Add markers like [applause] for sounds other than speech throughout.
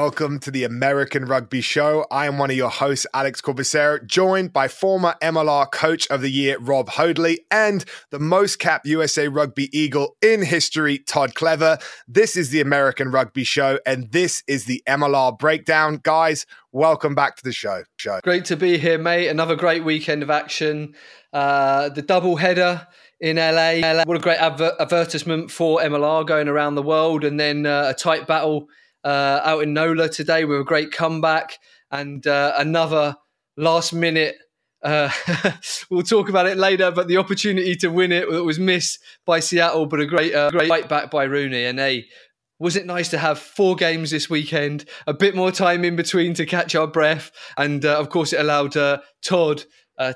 Welcome to the American Rugby Show. I am one of your hosts, Alex Corbisiero, joined by former MLR Coach of the Year, Rob Hoadley, and the most capped USA Rugby Eagle in history, Todd Clever. This is the American Rugby Show, and this is the MLR Breakdown. Guys, welcome back to the show. show. Great to be here, mate. Another great weekend of action. Uh, the double header in LA. What a great adver- advertisement for MLR going around the world, and then uh, a tight battle uh, out in Nola today with a great comeback and uh, another last minute. Uh, [laughs] we'll talk about it later, but the opportunity to win it was missed by Seattle, but a great, uh, great fight back by RUNY. And hey, was it nice to have four games this weekend, a bit more time in between to catch our breath, and uh, of course it allowed uh, Todd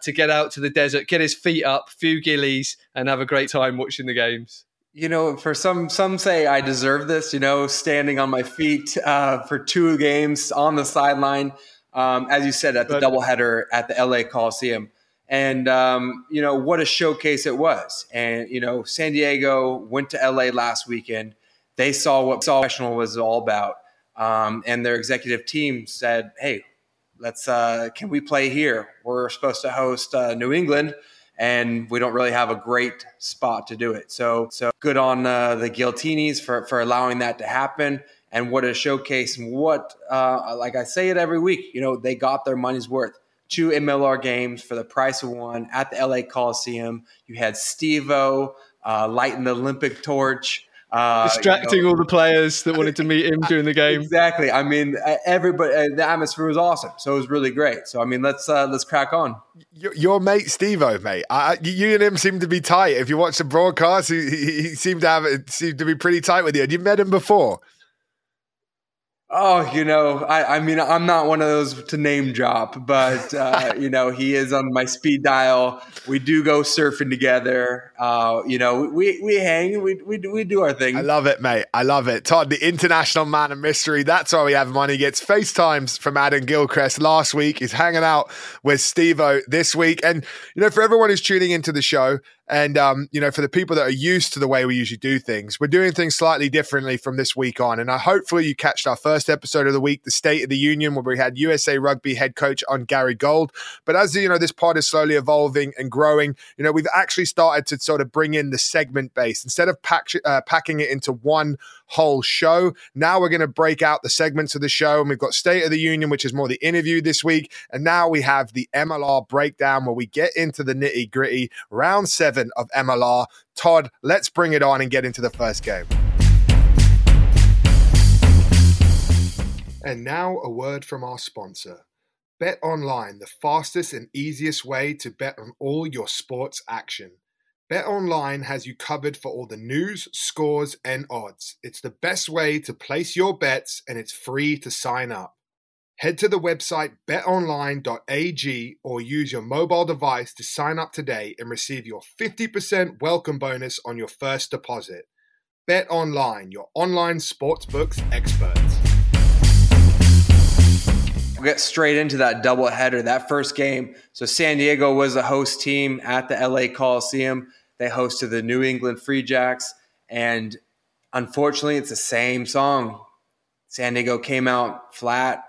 to get out to the desert, get his feet up, few gillies, and have a great time watching the games you know, for some, some say I deserve this. You know, standing on my feet uh, for two games on the sideline, um, as you said, at the doubleheader at the LA Coliseum, and um, you know what a showcase it was. And you know, San Diego went to LA last weekend. They saw what professional was all about, um, and their executive team said, "Hey, let's uh, can we play here? We're supposed to host uh, New England." And we don't really have a great spot to do it. So, so good on uh, the Giltinis for for allowing that to happen. And what a showcase! And what, uh, like I say it every week, you know, they got their money's worth. Two MLR games for the price of one at the LA Coliseum. You had Steve-O uh, lighting the Olympic torch. Uh, distracting you know, all the players that wanted to meet him [laughs] during the game. Exactly. I mean, everybody. Uh, the atmosphere was awesome, so it was really great. So I mean, let's uh, let's crack on. Your, your mate Steve-O, mate. I, you and him seem to be tight. If you watch the broadcast, he, he, he seemed to have seemed to be pretty tight with you. And you met him before? Oh, you know, I, I, mean, I'm not one of those to name drop, but uh, [laughs] you know, he is on my speed dial. We do go surfing together. Uh, you know, we we hang, we we do, we do our thing. I love it, mate. I love it. Todd, the international man of mystery. That's why we have money. Gets FaceTimes from Adam Gilchrist last week. He's hanging out with Steve-O this week, and you know, for everyone who's tuning into the show, and um, you know, for the people that are used to the way we usually do things, we're doing things slightly differently from this week on. And I hopefully you catched our first episode of the week, the State of the Union, where we had USA Rugby head coach on Gary Gold. But as you know, this pod is slowly evolving and growing. You know, we've actually started to sort of bring in the segment base instead of pack, uh, packing it into one whole show. Now we're going to break out the segments of the show, and we've got State of the Union, which is more the interview this week, and now we have the MLR breakdown where we get into the nitty gritty. Round seven of MLR. Todd, let's bring it on and get into the first game. And now a word from our sponsor. Bet online, the fastest and easiest way to bet on all your sports action. BetOnline has you covered for all the news, scores, and odds. It's the best way to place your bets and it's free to sign up. Head to the website betonline.ag or use your mobile device to sign up today and receive your 50% welcome bonus on your first deposit. BetOnline, your online sportsbooks experts. We'll get straight into that double header, that first game. So San Diego was the host team at the LA Coliseum. They hosted the New England Free Jacks, and unfortunately, it's the same song. San Diego came out flat,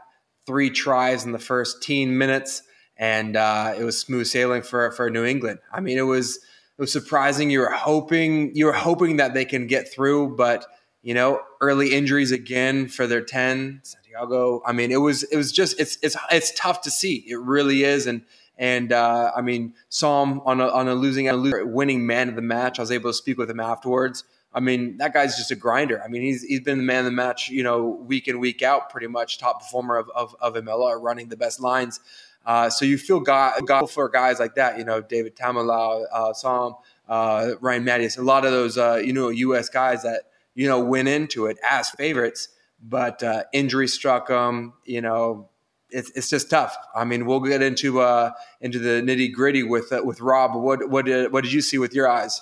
three tries in the first teen minutes, and uh, it was smooth sailing for for New England. I mean, it was it was surprising. You were hoping you were hoping that they can get through, but you know, early injuries again for their ten. Santiago. I mean, it was it was just it's it's it's tough to see. It really is, and and uh, I mean, saw him on a, on a losing, a winning man of the match. I was able to speak with him afterwards. I mean, that guy's just a grinder. I mean, he's he's been the man of the match, you know, week in week out, pretty much top performer of of, of MLR, running the best lines. Uh, so you feel God, for guys like that, you know, David Tamalau, uh, Sam, uh, Ryan Matyas, a lot of those, uh, you know, U.S. guys that you know went into it as favorites, but uh, injury struck them. You know, it's, it's just tough. I mean, we'll get into uh, into the nitty gritty with uh, with Rob. What what did what did you see with your eyes?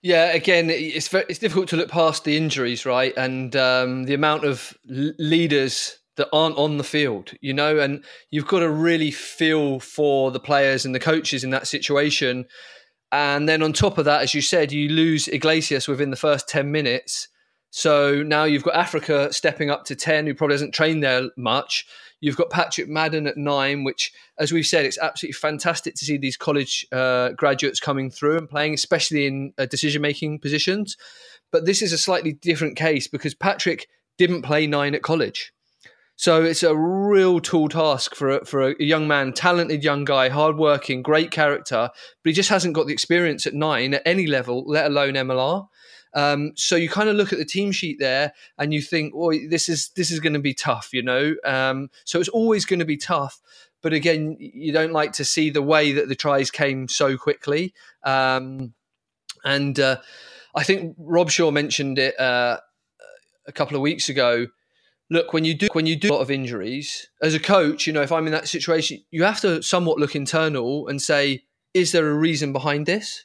Yeah, again, it's it's difficult to look past the injuries, right, and um, the amount of leaders that aren't on the field, you know, and you've got to really feel for the players and the coaches in that situation. And then on top of that, as you said, you lose Iglesias within the first ten minutes. So now you've got Africa stepping up to ten, who probably hasn't trained there much You've got Patrick Madden at nine, which, as we've said, it's absolutely fantastic to see these college uh, graduates coming through and playing, especially in uh, decision making positions. But this is a slightly different case because Patrick didn't play nine at college. So it's a real tall task for a, for a young man, talented young guy, hardworking, great character, but he just hasn't got the experience at nine at any level, let alone MLR. Um, so you kind of look at the team sheet there and you think, oh, this is this is going to be tough, you know. Um, so it's always going to be tough. But again, you don't like to see the way that the tries came so quickly. Um, and uh, I think Rob Shaw mentioned it uh, a couple of weeks ago. Look, when you do when you do a lot of injuries as a coach, you know, if I'm in that situation, you have to somewhat look internal and say, is there a reason behind this?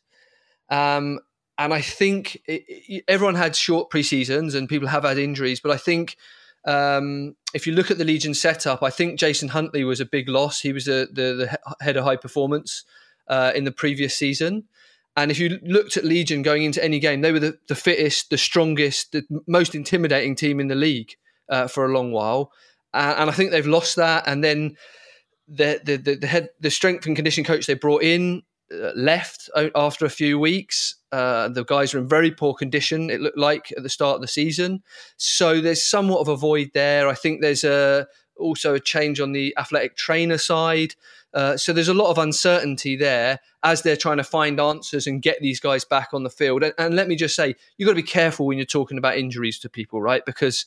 Um, and I think it, it, everyone had short pre-seasons and people have had injuries, but I think um, if you look at the Legion setup, I think Jason Huntley was a big loss. He was the, the, the head of high performance uh, in the previous season. And if you looked at Legion going into any game, they were the, the fittest, the strongest, the most intimidating team in the league uh, for a long while. Uh, and I think they've lost that. And then the, the, the, the head, the strength and condition coach they brought in left after a few weeks. Uh, the guys are in very poor condition. It looked like at the start of the season, so there's somewhat of a void there. I think there's a also a change on the athletic trainer side. Uh, so there's a lot of uncertainty there as they're trying to find answers and get these guys back on the field. And, and let me just say, you've got to be careful when you're talking about injuries to people, right? Because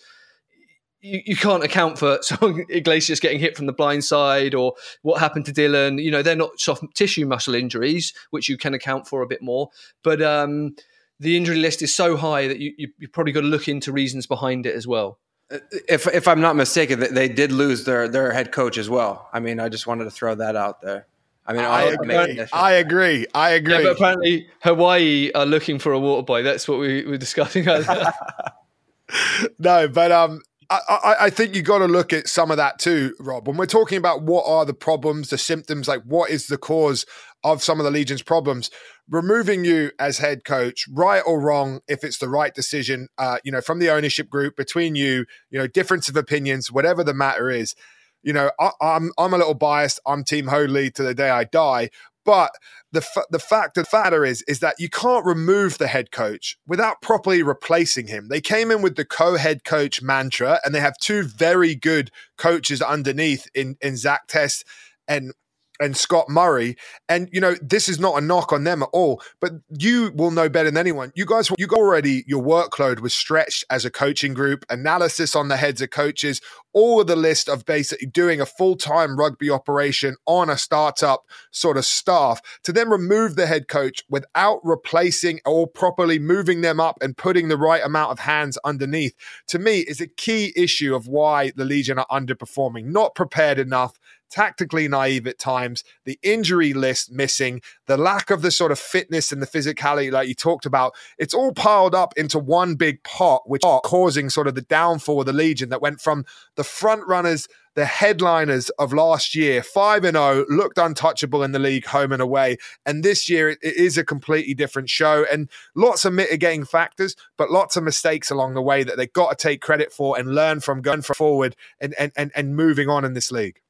you, you can't account for [laughs] someone Iglesias getting hit from the blind side or what happened to Dylan. You know, they're not soft tissue muscle injuries, which you can account for a bit more. But um, the injury list is so high that you, you, you probably got to look into reasons behind it as well. Uh, if if I'm not mistaken, they did lose their their head coach as well. I mean, I just wanted to throw that out there. I mean, I agree. I agree. I agree. Yeah, but apparently Hawaii are looking for a water boy. That's what we were discussing. [laughs] no, but um, I, I, think you got to look at some of that too, Rob. When we're talking about what are the problems, the symptoms, like what is the cause of some of the Legion's problems, removing you as head coach, right or wrong, if it's the right decision, uh, you know, from the ownership group between you, you know, difference of opinions, whatever the matter is, you know, I, I'm I'm a little biased. I'm Team Hoadley to the day I die, but the f- the fact of the matter is is that you can't remove the head coach without properly replacing him. They came in with the co-head coach mantra, and they have two very good coaches underneath in in Zack Test and and Scott Murray. And you know, this is not a knock on them at all, but you will know better than anyone. You guys, you already your workload was stretched as a coaching group, analysis on the heads of coaches, all of the list of basically doing a full time rugby operation on a startup sort of staff to then remove the head coach without replacing or properly moving them up and putting the right amount of hands underneath. To me, is a key issue of why the Legion are underperforming, not prepared enough tactically naive at times, the injury list missing, the lack of the sort of fitness and the physicality like you talked about. It's all piled up into one big pot, which are causing sort of the downfall of the Legion that went from the front runners the headliners of last year, 5 and 0, looked untouchable in the league home and away. And this year it is a completely different show and lots of mitigating factors, but lots of mistakes along the way that they've got to take credit for and learn from going forward and, and, and, and moving on in this league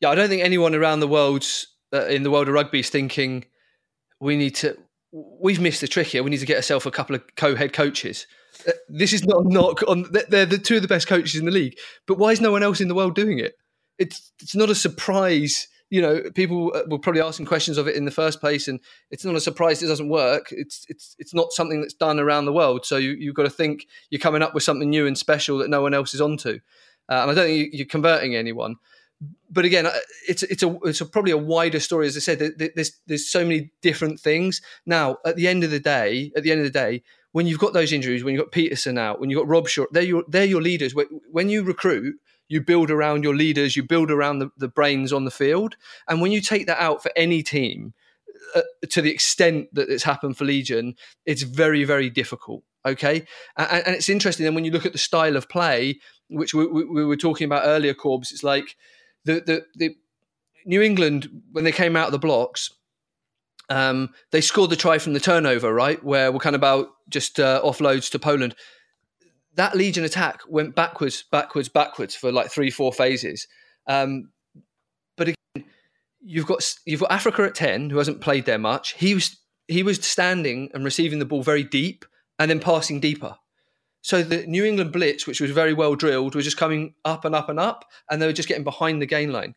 yeah, I don't think anyone around the world uh, in the world of rugby is thinking we need to. We've missed the trick here. We need to get ourselves a couple of co-head coaches. Uh, this is not a knock on. They're the two of the best coaches in the league, but why is no one else in the world doing it? It's it's not a surprise. You know, people uh, were probably asking questions of it in the first place, and it's not a surprise it doesn't work. It's it's it's not something that's done around the world. So you, you've got to think you're coming up with something new and special that no one else is onto. Uh, and I don't think you're converting anyone but again, uh, it's it's a it's a, probably a wider story. As I said, there's there's so many different things. Now, at the end of the day, at the end of the day, when you've got those injuries, when you've got Pietersen out, when you've got Rob Shaw, they're your they're your leaders. When you recruit, you build around your leaders, you build around the, the brains on the field, and when you take that out for any team, uh, to the extent that it's happened for Legion, it's very, very difficult. Okay, and, and, it's interesting. Then when you look at the style of play, which we, we, we were talking about earlier, Corbs, it's like the, the the New England when they came out of the blocks. Um, they scored the try from the turnover, right? Where we're kind of about just uh, offloads to Poland. That Legion attack went backwards, backwards, backwards for like three, four phases. Um, but again, you've got you've got Africa at ten, who hasn't played there much. He was he was standing and receiving the ball very deep and then passing deeper. So the New England blitz, which was very well drilled, was just coming up and up and up, and they were just getting behind the gain line.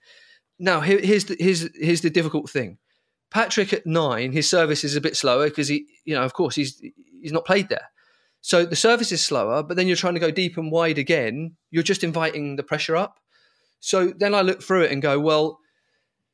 Now here, here's the, here's here's the difficult thing. Patrick at nine, his service is a bit slower because he, you know, of course he's he's not played there. So the service is slower, but then you're trying to go deep and wide again. You're just inviting the pressure up. So then I look through it and go, well,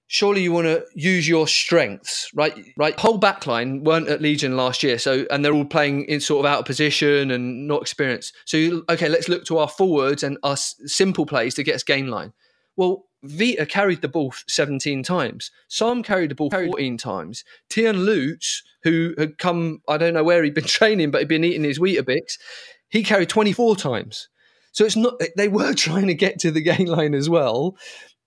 surely you want to use your strengths, right? Right. Whole backline weren't at Legion last year, so and they're all playing in sort of out of position and not experienced. So you, okay, let's look to our forwards and our simple plays to get us gain line. Well, Vita carried the ball 17 times. Sam carried the ball 14 times. Teun Lutz, who had come, I don't know where he'd been [laughs] training, but he'd been eating his Weetabix, he carried 24 times. So it's not, they were [laughs] trying to get to the gain line as well,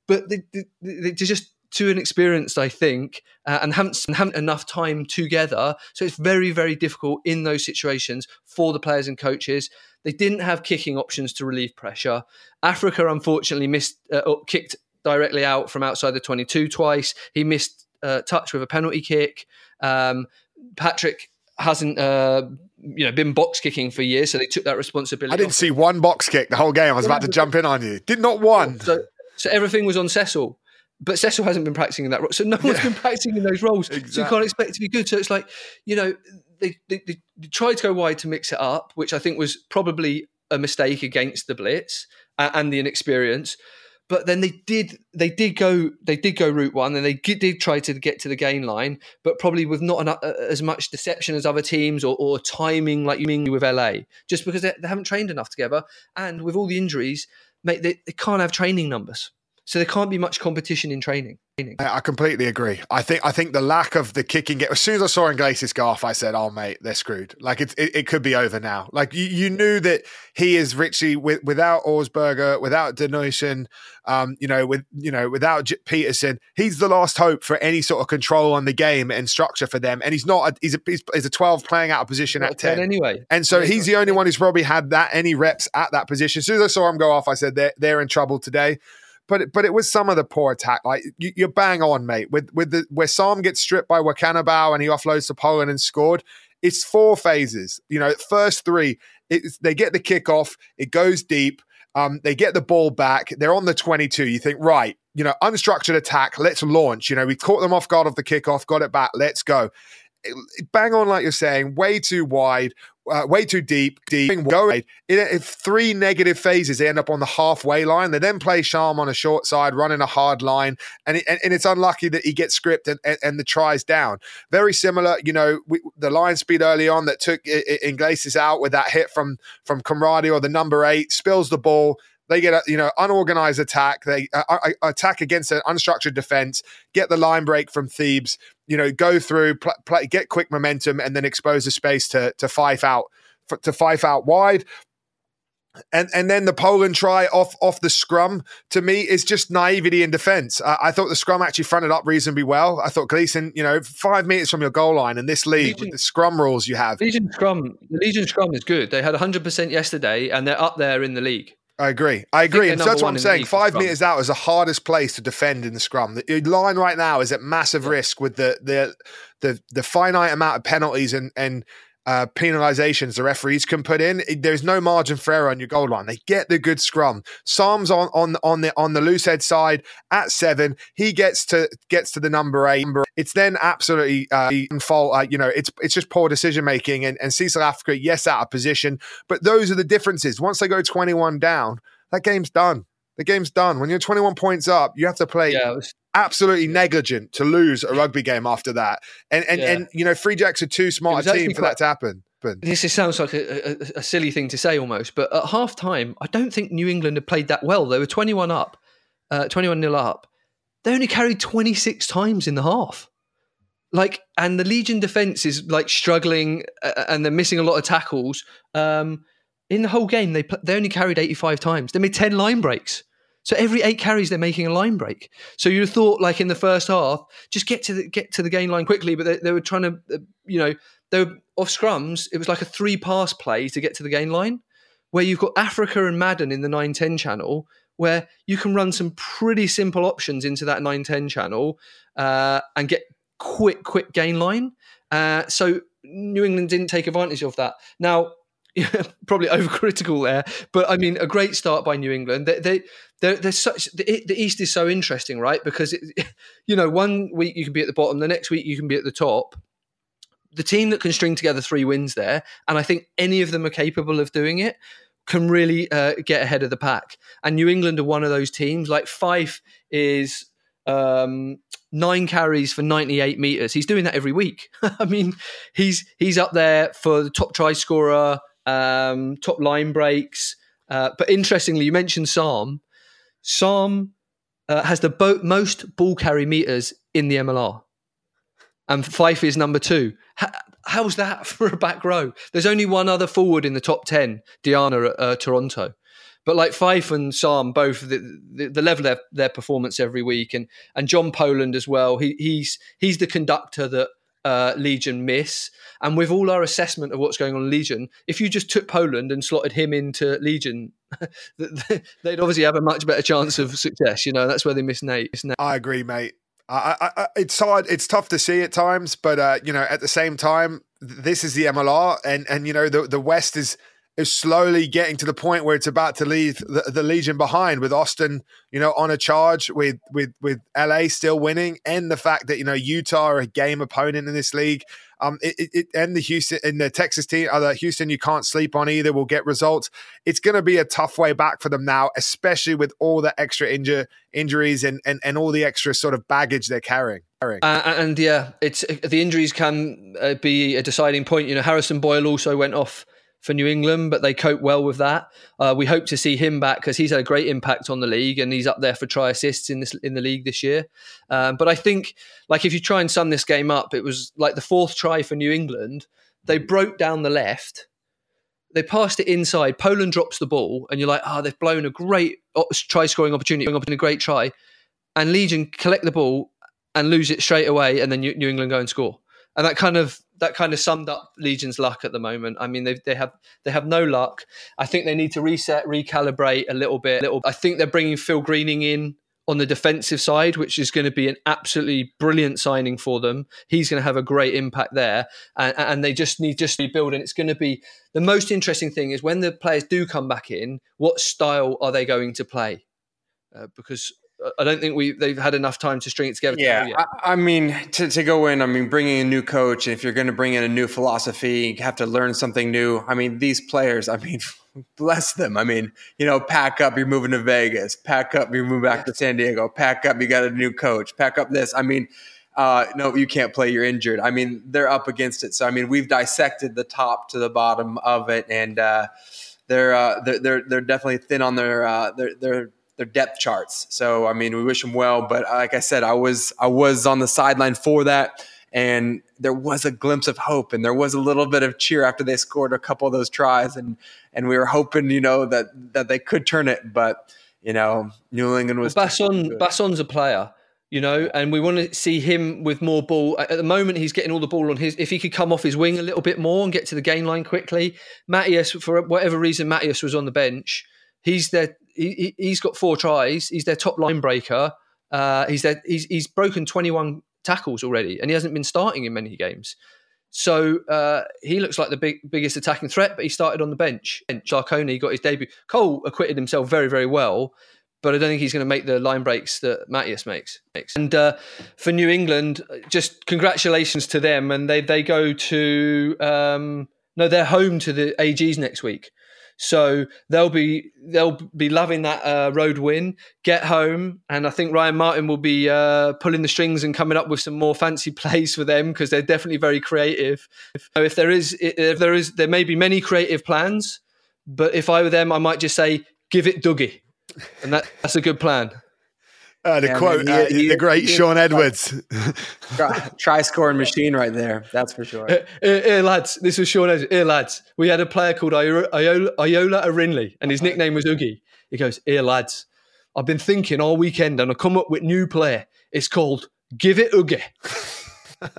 but they, they, they just too inexperienced, I think, uh, and haven't, haven't enough time together. So it's very, very difficult in those situations for the players and coaches. They didn't have kicking options to relieve pressure. Africa, unfortunately, missed uh, kicked directly out from outside the 22 twice. He missed uh, touch with a penalty kick. Um, Patrick hasn't uh, you know been box kicking for years, so they took that responsibility. I didn't see one box kick the whole game. I was about to jump in on you. Did not one. So, so everything was on Cecil but Cecil hasn't been practicing in that role. So no one's yeah. been practicing in those roles. Exactly. So you can't expect to be good. So it's like, you know, they, they, they, tried to go wide to mix it up, which I think was probably a mistake against the blitz and the inexperience. But then they did they did go they did go route one and they did try to get to the gain line, but probably with not enough, as much deception as other teams or, or timing like you mean with LA, just because they, they haven't trained enough together. And with all the injuries, mate, they, they can't have training numbers. So there can't be much competition in training. I completely agree. I think I think the lack of the kicking game. As soon as I saw Iglesias go off, I said, "Oh mate, they're screwed. Like it, it, it could be over now. Like you, you knew that he is Richie with, without Augspurger, without Denoyson, um, you know, with you know, without J- Pietersen. He's the last hope for any sort of control on the game and structure for them. And he's not. A, he's a he's, he's a twelve playing out of position at 10. 10 anyway. And so he's the only one who's probably had that any reps at that position. As soon as I saw him go off, I said they're they're in trouble today but but it was some of the poor attack. Like you, are bang on, mate. With with the where Sam gets stripped by Wakanabao and he offloads to Poland and scored. It's four phases. You know, first three, they get the kickoff, it goes deep. Um, they get the ball back. They're on the 22. You think, right, you know, unstructured attack. Let's launch. You know, we caught them off guard of the kickoff, got it back. Let's go. Bang on, like you're saying, way too wide, uh, way too deep, deep, going. In, three negative phases, they end up on the halfway line. They then play Sharm on a short side, running a hard line, and it, and, and, it's unlucky that he gets script and, and, and, the tries down. Very similar, you know, we, the line speed early on that took Iglesias out with that hit from from Conradi or the number eight, spills the ball. They get a you know unorganized attack. They uh, uh, attack against an unstructured defense. Get the line break from Thebes. You know, go through, pl- play, get quick momentum, and then expose the space to to Fife out to Fife out wide. And and then the Poland try off off the scrum to me is just naivety in defence. Uh, I thought the scrum actually fronted up reasonably well. I thought Gleason, you know, five meters from your goal line in this league Legion, with the scrum rules you have. Legion scrum, the Legion scrum is good. They had 100 percent yesterday, and they're up there in the league. I agree. I agree. And so that's what I'm saying. Five meters out is the hardest place to defend in the scrum. The line right now is at massive risk with the the the the finite amount of penalties and and uh, penalizations the referees can put in. There's no margin for error on your goal line. They get the good scrum. Psalms on on on the on the loose head side at seven. He gets to gets to the number eight. It's then absolutely uh, fault. Uh, you know, it's it's just poor decision making. And and Cecil Africa, yes, out of position, but those are the differences. Once they go 21 down, that game's done. The game's done. When you're 21 points up, you have to play yeah, was- absolutely negligent to lose a rugby game after that. And and, yeah. and you know, Free Jacks are too smart a team for quite, that to happen. But this sounds like a, a, a, silly thing to say almost, but at half time, I don't think New England had played that well. They were 21 up, uh, 21 nil up. They only carried 26 times in the half. like, and the Legion defense is like struggling, uh, and they're missing a lot of tackles. Um, in the whole game, they they only carried 85 times. They made 10 line breaks. So every eight carries, they're making a line break. So you thought, like in the first half, just get to the get to the gain line quickly, but they, they were trying to, uh, you know, they were off scrums. It was like a three pass play to get to the gain line, where you've got Africa and Madden in the 910 channel, where you can run some pretty simple options into that 910 channel uh, and get quick, quick gain line. Uh, so New England didn't take advantage of that. Now, [laughs] probably overcritical there, but I mean, a great start by New England. They, they, they're, they're such the, the, East is so interesting, right? Because it, [laughs] you know, one week you can be at the bottom, the next week you can be at the top. The team that can string together three wins there, and I think any of them are capable of doing it, can really uh, get ahead of the pack. And New England are one of those teams. Like Fife is um, nine carries for 98 meters. He's doing that every week. [laughs] I mean, he's he's up there for the top try scorer um, top line breaks. Uh, but interestingly, you mentioned Sam. Sam uh, has the bo- most ball carry meters in the MLR. And Fife is number two. how's that [laughs] for a back row? There's only one other forward in the top 10, Diana at uh, Toronto. But like Fife and Sam, both the, the, the level of their, their, performance every week, and and John Poland as well. He, he's he's the conductor that uh, Legion miss. And with all our assessment of what's going on in Legion, if you just took Poland and slotted him into Legion, [laughs] they'd obviously have a much better chance of success. You know, that's where they miss Nate. I agree, mate. I, I, it's hard. It's tough to see at times, but uh, you know, at the same time, this is the MLR, and and you know, the the West is is slowly getting to the point where it's about to leave the, the, Legion behind with Austin, you know, on a charge with with with LA still winning, and the fact that you know Utah are a game opponent in this league. Um, it, it, and the Houston and the Texas team, other uh, Houston, you can't sleep on either. Will get results. It's going to be a tough way back for them now, especially with all the extra injure injuries and and and all the extra sort of baggage they're carrying. Uh, and yeah, it's the injuries can uh, be a deciding point. You know, Harrison Boyle also went off for New England, but they cope well with that. Uh, we hope to see him back because he's had a great impact on the league and he's up there for try assists in this in the league this year. Um, but I think, like, if you try and sum this game up, it was like the fourth try for New England. They broke down the left. They passed it inside. Poland drops the ball, and you're like, oh, they've blown a great try scoring opportunity, up in a great try. And Legion collect the ball and lose it straight away, and then New England go and score. And that kind of that kind of summed up Legion's luck at the moment. I mean, they they have they have no luck. I think they need to reset, recalibrate a little bit. little, I think they're bringing Phil Greening in on the defensive side, which is going to be an absolutely brilliant signing for them. He's going to have a great impact there, and, and they just need just to build. And it's going to be the most interesting thing is when the players do come back in, what style are they going to play? Uh, because I don't think we they've had enough time to string it together. Yeah, I, I, mean, to, to go in, I mean, bringing a new coach, and if you're going to bring in a new philosophy, you have to learn something new. I mean, these players, I mean, [laughs] bless them. I mean, you know, pack up, you're moving to Vegas. Pack up, you're moving back to San Diego. Pack up, you got a new coach. Pack up this. I mean, uh, no, you can't play. You're injured. I mean, they're up against it. So I mean, we've dissected the top to the bottom of it, and uh, they're, uh, they're they're they're definitely thin on their uh, their their their depth charts. So I mean, we wish them well, but like I said, I was I was on the sideline for that, and there was a glimpse of hope, and there was a little bit of cheer after they scored a couple of those tries, and and we were hoping, you know, that that they could turn it, but you know, New England was Basson. Basson's a player. You know, and we want to see him with more ball. At the moment, he's getting all the ball on his. If he could come off his wing a little bit more and get to the gain line quickly, Matyas, for whatever reason, Matyas was on the bench. He's their he, he's got four tries. He's their top line breaker. Uh, he's their, he's he's broken 21 tackles already, and he hasn't been starting in many games. So uh, he looks like the big, biggest attacking threat, but he started on the bench. And Zarconi got his debut. Cole acquitted himself very, very well, but I don't think he's going to make the line breaks that Matyas makes. And uh, for New England, just congratulations to them. And they they go to um, no, they're home to the AGs next week. So they'll be they'll be loving that uh, road win. Get home, and I think Ryan Martin will be uh, pulling the strings and coming up with some more fancy [laughs] plays for them because they're definitely very creative. If, if there is if there is there may be many creative plans, but if I were them, I might just say give it Dougie, and that, that's a good plan. Uh, the Yeah, quote, man, uh, he- the great he- Sean Edwards. [laughs] try, try scoring machine right there. That's for sure. Here, here, lads, this was Sean. Edwards. Here, lads, we had a player called Iola, Iola, Iola Arinley, and his nickname was Oogie. He goes, Here, lads, I've been thinking all weekend and I come up with new play. It's called Give It Oogie. [laughs]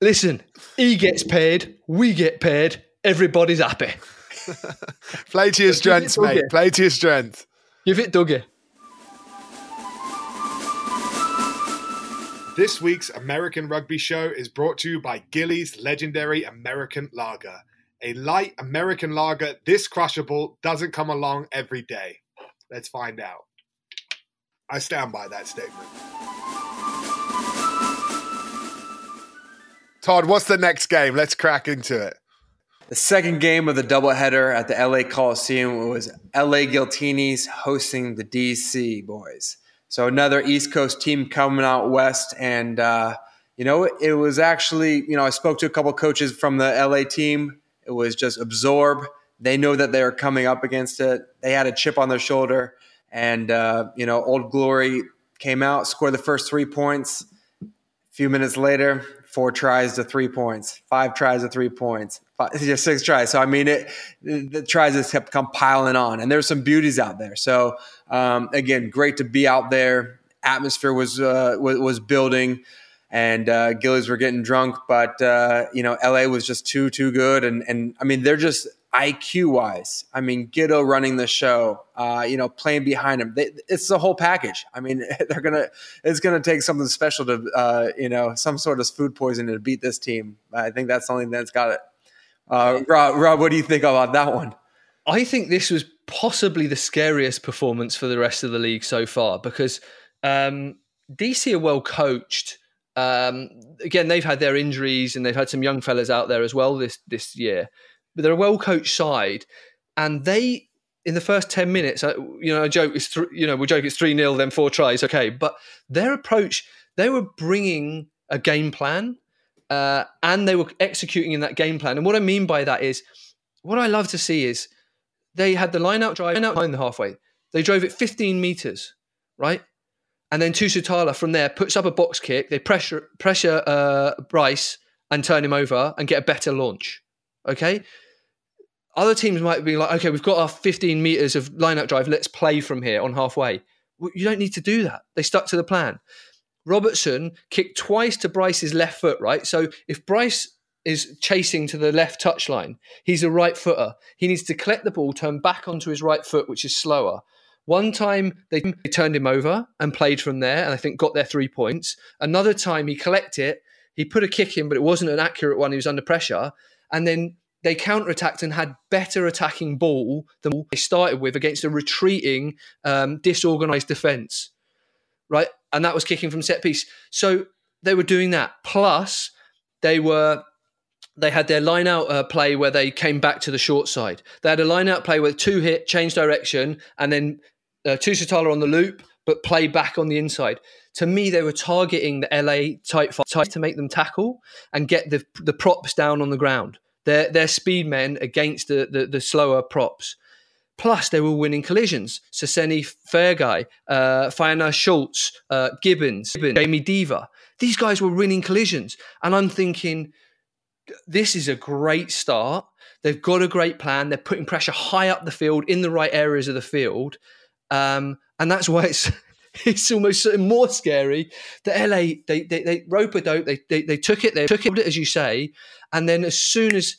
Listen, he gets paid, we get paid, everybody's happy. [laughs] Play to your it strengths, mate. Play to your strengths. Give it Dougie. This week's American Rugby Show is brought to you by Gilly's Legendary American Lager. A light American lager this crushable doesn't come along every day. Let's find out. I stand by that statement. Todd, what's the next game? Let's crack into it. The second game of the doubleheader at the LA Coliseum was LA Giltinis hosting the DC boys. So another East Coast team coming out west, and uh, you know it was actually you know I spoke to a couple coaches from the LA team. It was just absorb. They know that they are coming up against it. They had a chip on their shoulder, and uh, you know Old Glory came out, scored the first three points. A few minutes later, four tries to three points, five tries to three points, five, six tries. So I mean, it the tries just kept come piling on, and there's some beauties out there. So um, again, great to be out there. Atmosphere was uh, was, was building, and uh, Gillies were getting drunk, but uh, you know, LA was just too too good, and and I mean, they're just IQ wise. I mean, Giteau running the show, uh, you know, playing behind him. They, it's the whole package. I mean, [laughs] they're gonna it's gonna take something special to uh, you know some sort of food poisoning to beat this team. I think that's something that's got it. Uh, Rob, Rob, what do you think about that one? I think this was possibly the scariest performance for the rest of the league so far because um, DC are well coached. Um, again, they've had their injuries and they've had some young fellas out there as well this this year, but they're a well coached side, and they in the first ten minutes, you know, I joke it's th- you know we joke it's three 0 then four tries, okay, but their approach they were bringing a game plan. Uh, and they were executing in that game plan. And what I mean by that is, what I love to see is they had the line out drive behind the halfway. They drove it 15 meters, right? And then Tusitala from there puts up a box kick. They pressure pressure uh, Bryce and turn him over and get a better launch. Okay. Other teams might be like, okay, we've got our 15 meters of line out drive. Let's play from here on halfway. You don't need to do that. They stuck to the plan. Robertson kicked twice to Bryce's left foot, right? So if Bryce is chasing to the left touchline, he's a right footer. He needs to collect the ball, turn back onto his right foot, which is slower. One time they turned him over and played from there, and I think got their three points. Another time he collected it, he put a kick in, but it wasn't an accurate one. He was under pressure, and then they counterattacked and had better attacking ball than they started with against a retreating, um, disorganized defense, right? And that was kicking from set piece. So they were doing that. Plus, they were they had their line out uh, play where they came back to the short side. They had a line out play with two hit, change direction, and then uh, Tusitala on the loop, but play back on the inside. To me, they were targeting the LA type fight to make them tackle and get the the props down on the ground. They're, speed men against the, the, the slower props. Plus, they were winning collisions. Saseni Fairguy, uh, Fiona Schultz, uh, Gibbons, Jamie Diva. These guys were winning collisions. And I'm thinking, this is a great start. They've got a great plan. They're putting pressure high up the field in the right areas of the field. Um, and that's why it's [laughs] it's almost more scary. The LA, they they, they rope a dope. They, they they took it. They took it as you say, and then as soon as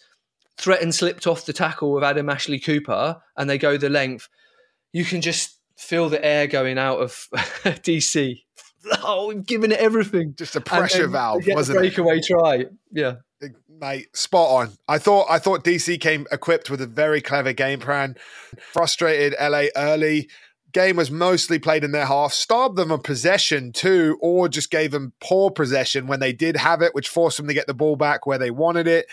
Threaten slipped off the tackle with Adam Ashley Cooper, and they go the length, you can just feel the air going out of [laughs] DC. [laughs] Oh, giving it everything. Just a pressure valve, wasn't it? breakaway try. Yeah mate, spot on. I thought I thought DC came equipped with a very clever game plan. Frustrated LA early. Game was mostly played in their half, starved them of possession too, or just gave them poor possession when they did have it, which forced them to get the ball back where they wanted it.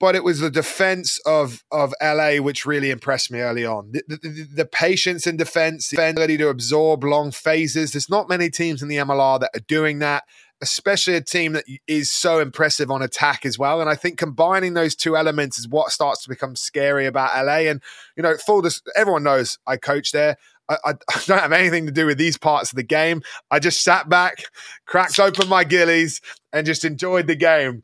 But it was the defense of of LA which really impressed me early on. The, the, the patience in defense, the ability to absorb long phases. There's not many teams in the MLR that are doing that especially a team that is so impressive on attack as well. And I think combining those two elements is what starts to become scary about LA. And, you know, full this, everyone knows I coach there. I, [laughs] I, don't have anything to do with these parts of the game. I just sat back, cracked open my gillies, and just enjoyed the game.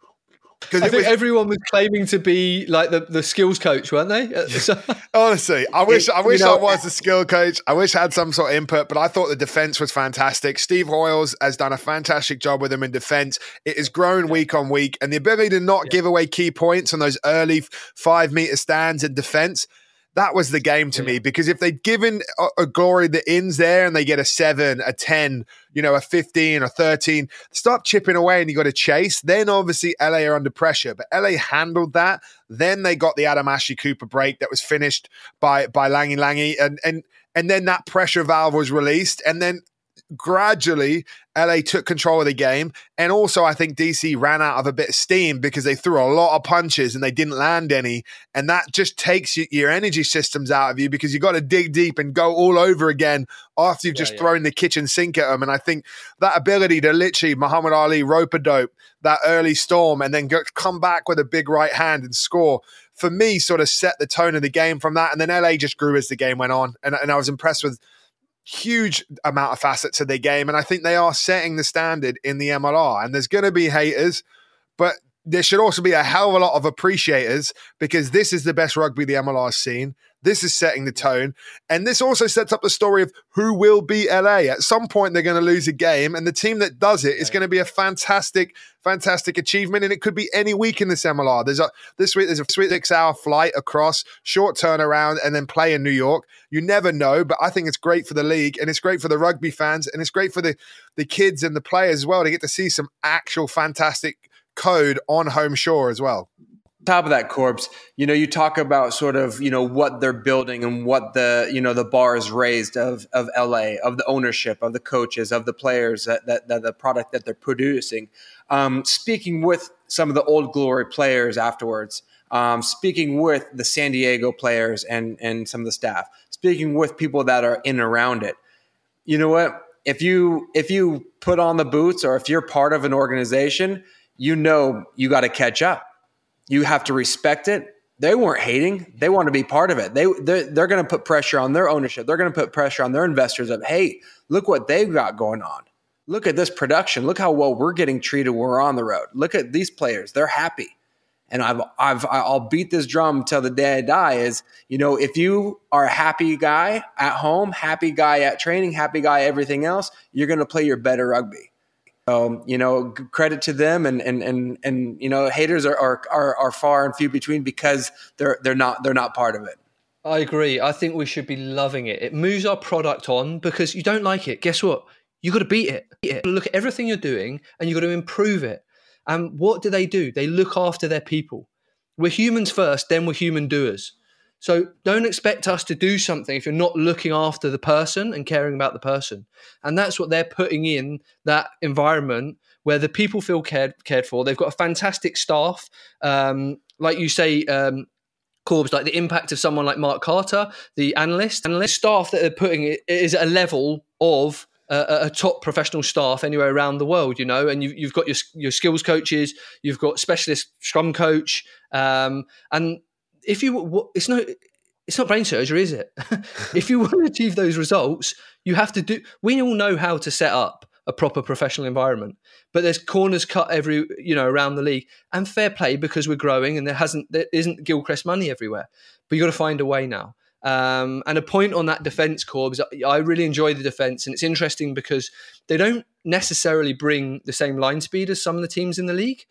Because I think was, everyone was claiming to be like the, the skills coach, weren't they? So, [laughs] honestly, I wish I wish you know, I was the skill coach. I wish I had some sort of input, but I thought the defense was fantastic. Steve Hoiles has done a fantastic job with them in defense. It has grown week on week, and the ability to not yeah. give away key points on those early five meter stands in defense that was the game to yeah. me because if they'd given a, a, glory the ins there and they get a seven, a 10, you know, a 15, a 13, stop chipping away and you got to chase, then obviously LA are under pressure. But LA handled that. Then they got the Adam Ashley Cooper break that was finished by by Langi Langi. And and and then that pressure valve was released. And then gradually LA took control of the game. And also, I think DC ran out of a bit of steam because they threw a lot of punches and they didn't land any. And that just takes your energy systems out of you because you got to dig deep and go all over again after you've yeah, just yeah. thrown the kitchen sink at them. And I think that ability to literally Muhammad Ali rope a dope that early storm and then go, come back with a big right hand and score for me sort of set the tone of the game from that. And then LA just grew as the game went on. And, and I was impressed with huge amount of facets to their game. And I think they are setting the standard in the MLR. And there's going to be haters, but there should also be a hell of a lot of appreciators because this is the best rugby the MLR has seen. This is setting the tone. And this also sets up the story of who will beat LA. At some point, they're going to lose a game. And the team that does it is going to be a fantastic, fantastic achievement. And it could be any week in this MLR. There's a this week, there's a sweet six hour flight across, short turnaround, and then play in New York. You never know, but I think it's great for the league and it's great for the rugby fans and it's great for the, the kids and the players as well to get to see some actual fantastic code on home shore as well. Top of that Corbs you know you talk about sort of you know what they're building and what the you know the bar is raised of of la of the ownership of the coaches of the players that, that, that the product that they're producing. Um, speaking with some of the old glory players afterwards um, speaking with the san diego players and and some of the staff speaking with people that are in and around it. You know what? If you if you put on the boots or if you're part of an organization you know you got to catch up you have to respect it. They weren't hating; they want to be part of it. They they're, they're going to put pressure on their ownership. They're going to put pressure on their investors. Of hey, look what they've got going on. Look at this production. Look how well we're getting treated when we're on the road. Look at these players; they're happy. And I've I've I'll beat this drum until the day I die. Is you know if you are a happy guy at home, happy guy at training, happy guy everything else, you're going to play your better rugby. Um, you know, credit to them, and and and and you know, haters are, are are are far and few between because they're they're not they're not part of it. I agree. I think we should be loving it. It moves our product on because you don't like it. Guess what? You got to beat it. Beat it. Look at everything you're doing, and you got to improve it. And what do they do? They look after their people. We're humans first, then we're human doers. So don't expect us to do something if you're not looking after the person and caring about the person. And that's what they're putting in that environment where the people feel cared cared for. They've got a fantastic staff. Um, like you say, um, Corbs, like the impact of someone like Mark Carter, the analyst, analyst staff that they're putting it is at a level of a, top professional staff anywhere around the world, you know, and you, have got your your skills coaches, you've got specialist scrum coach, um, and if you it's no it's not brain surgery, is it? [laughs] if you want to achieve those results, you have to do. We all know how to set up a proper professional environment, but there's corners cut every you know around the league, and fair play because we're growing and there hasn't there isn't Gilchrist money everywhere, but you got to find a way now. Um, and a point on that defense Corbs, I really enjoy the defense, and it's interesting because they don't necessarily bring the same line speed as some of the teams in the league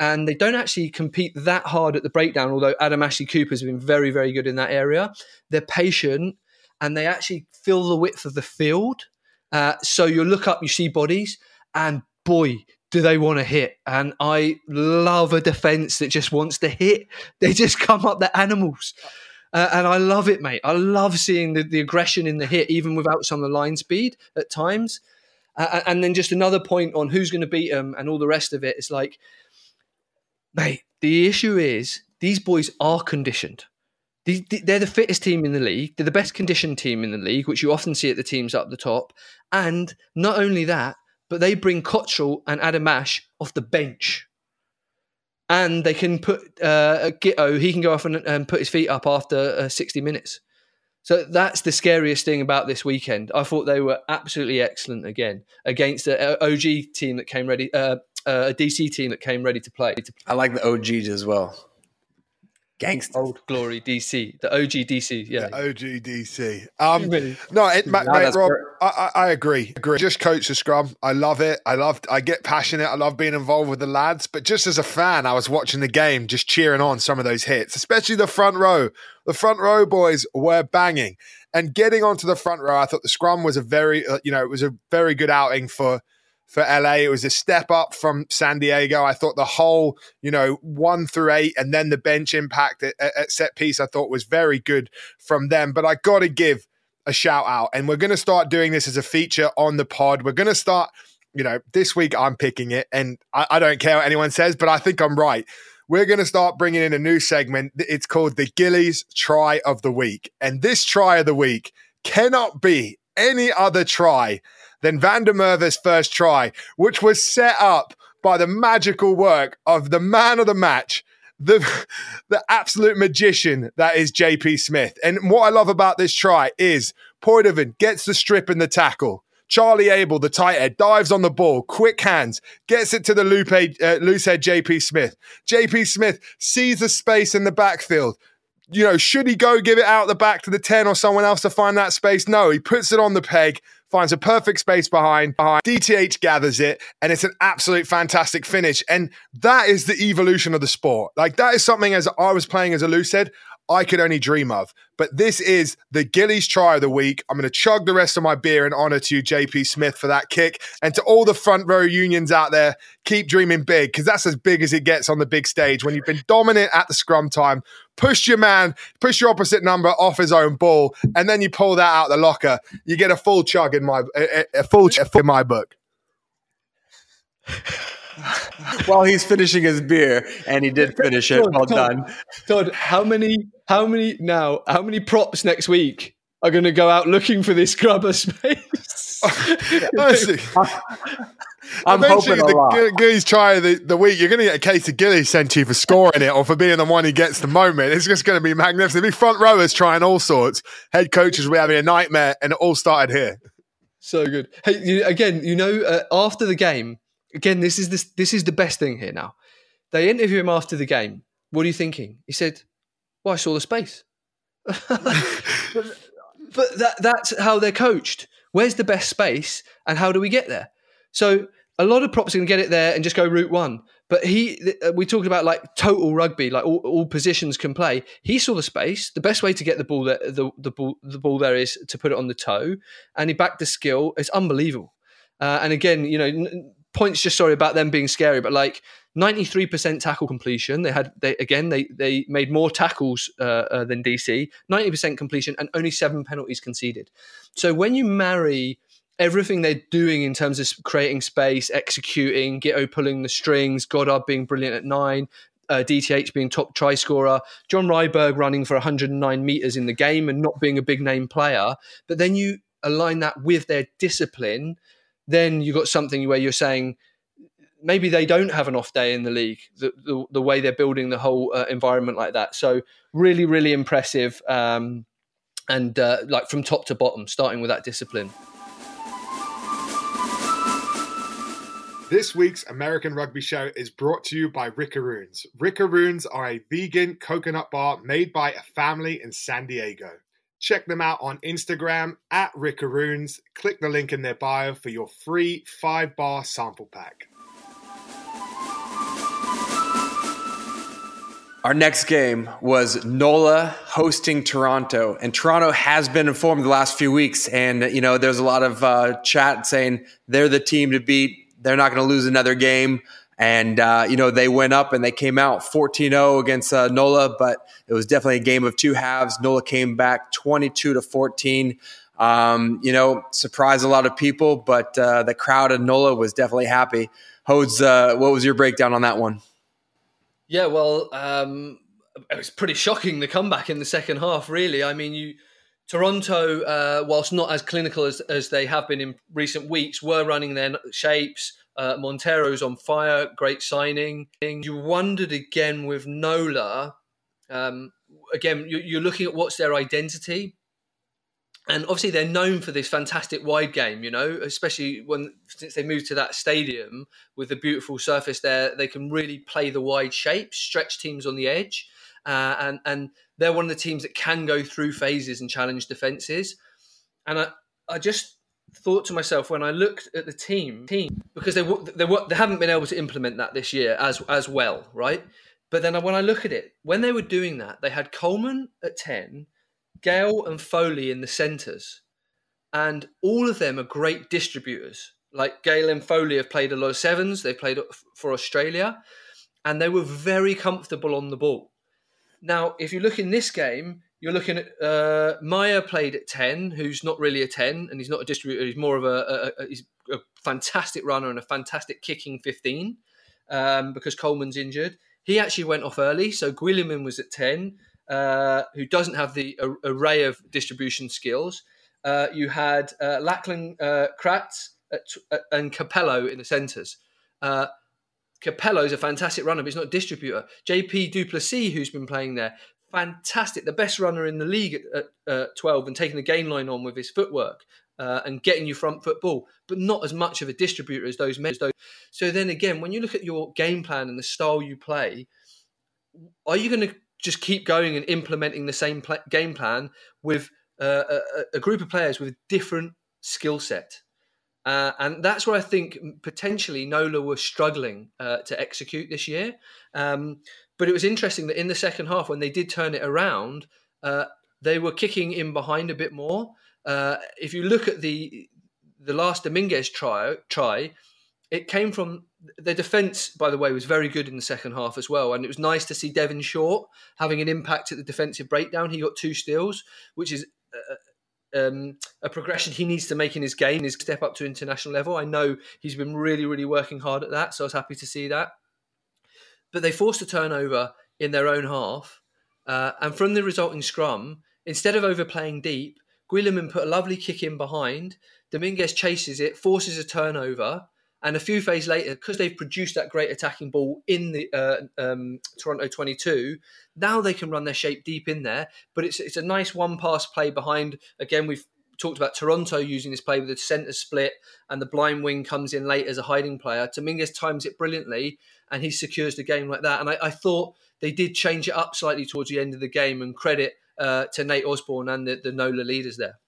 and they don't actually compete that hard at the breakdown. Although Adam Ashley Cooper has been very, very good in that area. They're patient and they actually fill the width of the field. Uh, so you look up, you see bodies, and boy, do they want to hit? And I love a defense that just wants to hit. [laughs] They just come up, they're animals. Uh, and I love it, mate. I love seeing the, the aggression in the hit, even without some of the line speed at times. Uh, and then just another point on who's going to beat them and all the rest of it. It's like Mate, the issue is these boys are conditioned. They're the fittest team in the league. They're the best conditioned team in the league, which you often see at the teams up the top. And not only that, but they bring Cottrell and Adam Ash off the bench. And they can put uh, Giteau, he can go off and, and put his feet up after uh, 60 minutes. So that's the scariest thing about this weekend. I thought they were absolutely excellent again against an OG team that came ready, uh, uh, a DC team that came ready to play. I like the OGs as well. Gangsta. Old Glory DC, the OG DC, yeah. The OG DC. Um, no, it, mate, mate Rob, I, I, agree. Agree. Just coach the scrum. I love it. I love. I get passionate. I love being involved with the lads. But just as a fan, I was watching the game, just cheering on some of those hits, especially the front row. The front row boys were banging, and getting onto the front row. I thought the scrum was a very, uh, you know, it was a very good outing for for LA. It was a step up from San Diego. I thought the whole, you know, one through eight and then the bench impact at, at set piece, I thought was very good from them. But I got to give a shout out. And we're going to start doing this as a feature on the pod. We're going to start, you know, this week I'm picking it. And I, I don't care what anyone says, but I think I'm right. We're going to start bringing in a new segment. It's called the Gillies Try of the Week. And this try of the week cannot be any other try than Van der Merwe's first try, which was set up by the magical work of the man of the match, the, [laughs] the absolute magician that is JP Smith. And what I love about this try is Poidevin gets the strip and the tackle. Charlie Abel, the tight head, dives on the ball, quick hands, gets it to the loop uh, loose head JP Smith. JP Smith sees the space in the backfield. You know, should he go give it out the back to the 10 or someone else to find that space? No, he puts it on the peg, finds a perfect space behind, behind. DTH gathers it, and it's an absolute fantastic finish. And that is the evolution of the sport. Like that is something as I was playing as a loose head, I could only dream of. But this is the Gillies try of the week. I'm going to chug the rest of my beer in honor to JP Smith for that kick. And to all the front row unions out there, keep dreaming big because that's as big as it gets on the big stage when you've been dominant at the scrum time, push your man, push your opposite number off his own ball, and then you pull that out the locker. You get a full chug in my a, a full chug in my book. While he's finishing his beer, and he did finish it. Well Todd, done, Todd. How many? How many now? How many props next week are going to go out looking for this grubber space? [laughs] Honestly, I'm Eventually, hoping a lot. the Gillies try of the, the week, you're going to get a case of Gillies sent to you for scoring it or for being the one who gets the moment. It's just going to be magnificent. Be front rowers trying all sorts. Head coaches will be having a nightmare, and it all started here. So good. Hey, you, again, you know, uh, after the game, again, this is this this is the best thing here. Now, they interview him after the game. What are you thinking? He said, "Well, I saw the space." [laughs] but, that, that's how they're coached. Where's the best space, and how do we get there? So a lot of props are going to get it there and just go route one. But he, uh, we talked about like total rugby, like all, all, positions can play. He saw the space. The best way to get the ball there, the, the ball, the ball there is to put it on the toe, and he backed the skill. It's unbelievable. Uh, and again, you know, points just sorry about them being scary, but like 93% tackle completion. They had they again they they made more tackles uh, uh, than DC. 90% completion and only seven penalties conceded. So when you marry everything they're doing in terms of creating space, executing, Giteau pulling the strings, Goddard being brilliant at nine, uh, DTH being top try scorer, John Ryberg running for 109 meters in the game and not being a big name player. But then you align that with their discipline, then you've got something where you're saying maybe they don't have an off day in the league, the, the, the way they're building the whole uh, environment like that. So, really, really impressive. Um, and uh, like from top to bottom, starting with that discipline. This week's American Rugby Show is brought to you by Rickaroons. Rickaroons are a vegan coconut bar made by a family in San Diego. Check them out on Instagram at Rickaroons. Click the link in their bio for your free five bar sample pack. Our next game was NOLA hosting Toronto, and Toronto has been informed the last few weeks. And you know, there's a lot of uh, chat saying they're the team to beat they're not going to lose another game. And, uh, you know, they went up and they came out 14 0 against uh, NOLA, but it was definitely a game of two halves. NOLA came back 22 to 14. Um, you know, surprised a lot of people, but uh, the crowd in NOLA was definitely happy. Hodes, uh, what was your breakdown on that one? Yeah, well, um, it was pretty shocking the comeback in the second half. Really, I mean, you Toronto, uh, whilst not as clinical as, as they have been in recent weeks, were running their shapes. Uh, Montero's on fire, great signing. You wondered again with Nola. Um, again, you, are looking at what's their identity. And obviously they're known for this fantastic wide game you know especially when since they moved to that stadium with the beautiful surface there they can really play the wide shape stretch teams on the edge uh, and and they're one of the teams that can go through phases and challenge defenses. And i i just thought to myself when i looked at the team team because they they, they haven't been able to implement that this year as as well right? But then when i look at it when they were doing that they had coleman at 10 Gayle and Foley in the centres, and all of them are great distributors. Like Gayle and Foley have played a lot of sevens. They played for Australia, and they were very comfortable on the ball. Now, if you look in this game, you're looking at uh, Meyer played at ten, who's not really a ten, and he's not a distributor. He's more of a, a, a he's a fantastic runner and a fantastic kicking fifteen, um, because Coleman's injured. He actually went off early, so Guilliman was at ten. Uh, who doesn't have the array of distribution skills. Uh, you had uh, Lachlan uh, Kratz and Capello in the centres. Uh, Capello is a fantastic runner, but he's not a distributor. JP du Plessis, who's been playing there, fantastic, the best runner in the league at, at 12 and taking the gain line on with his footwork. Uh, and getting you front football, but not as much of a distributor as those men. So then again, when you look at your game plan and the style you play, are you going to just keep going and implementing the same pl- game plan with uh, a, a, group of players with different skill set. Uh, and that's where I think potentially Nola were struggling uh, to execute this year. Um, but it was interesting that in the second half, when they did turn it around, uh, they were kicking in behind a bit more. Uh, if you look at the the last Dominguez try, try it came from the defence, by the way, was very good in the second half as well. And it was nice to see Devin Short having an impact at the defensive breakdown. He got two steals, which is uh, um, a progression he needs to make in his game, his step up to international level. I know he's been really, really working hard at that. So I was happy to see that. But they forced a turnover in their own half. Uh, and from the resulting scrum, instead of overplaying deep, Guilliman put a lovely kick in behind. Dominguez chases it, forces a turnover and a few phases later, because they've produced that great attacking ball in the uh, um, Toronto 22, now they can run their shape deep in there. But it's it's a nice one pass play behind. Again, we've talked about Toronto using this play with the centre split, and the blind wing comes in late as a hiding player. Dominguez times it brilliantly, and he secures the game like that. And I, I thought they did change it up slightly towards the end of the game, and credit uh, to Nate Osborne and the, the NOLA leaders there.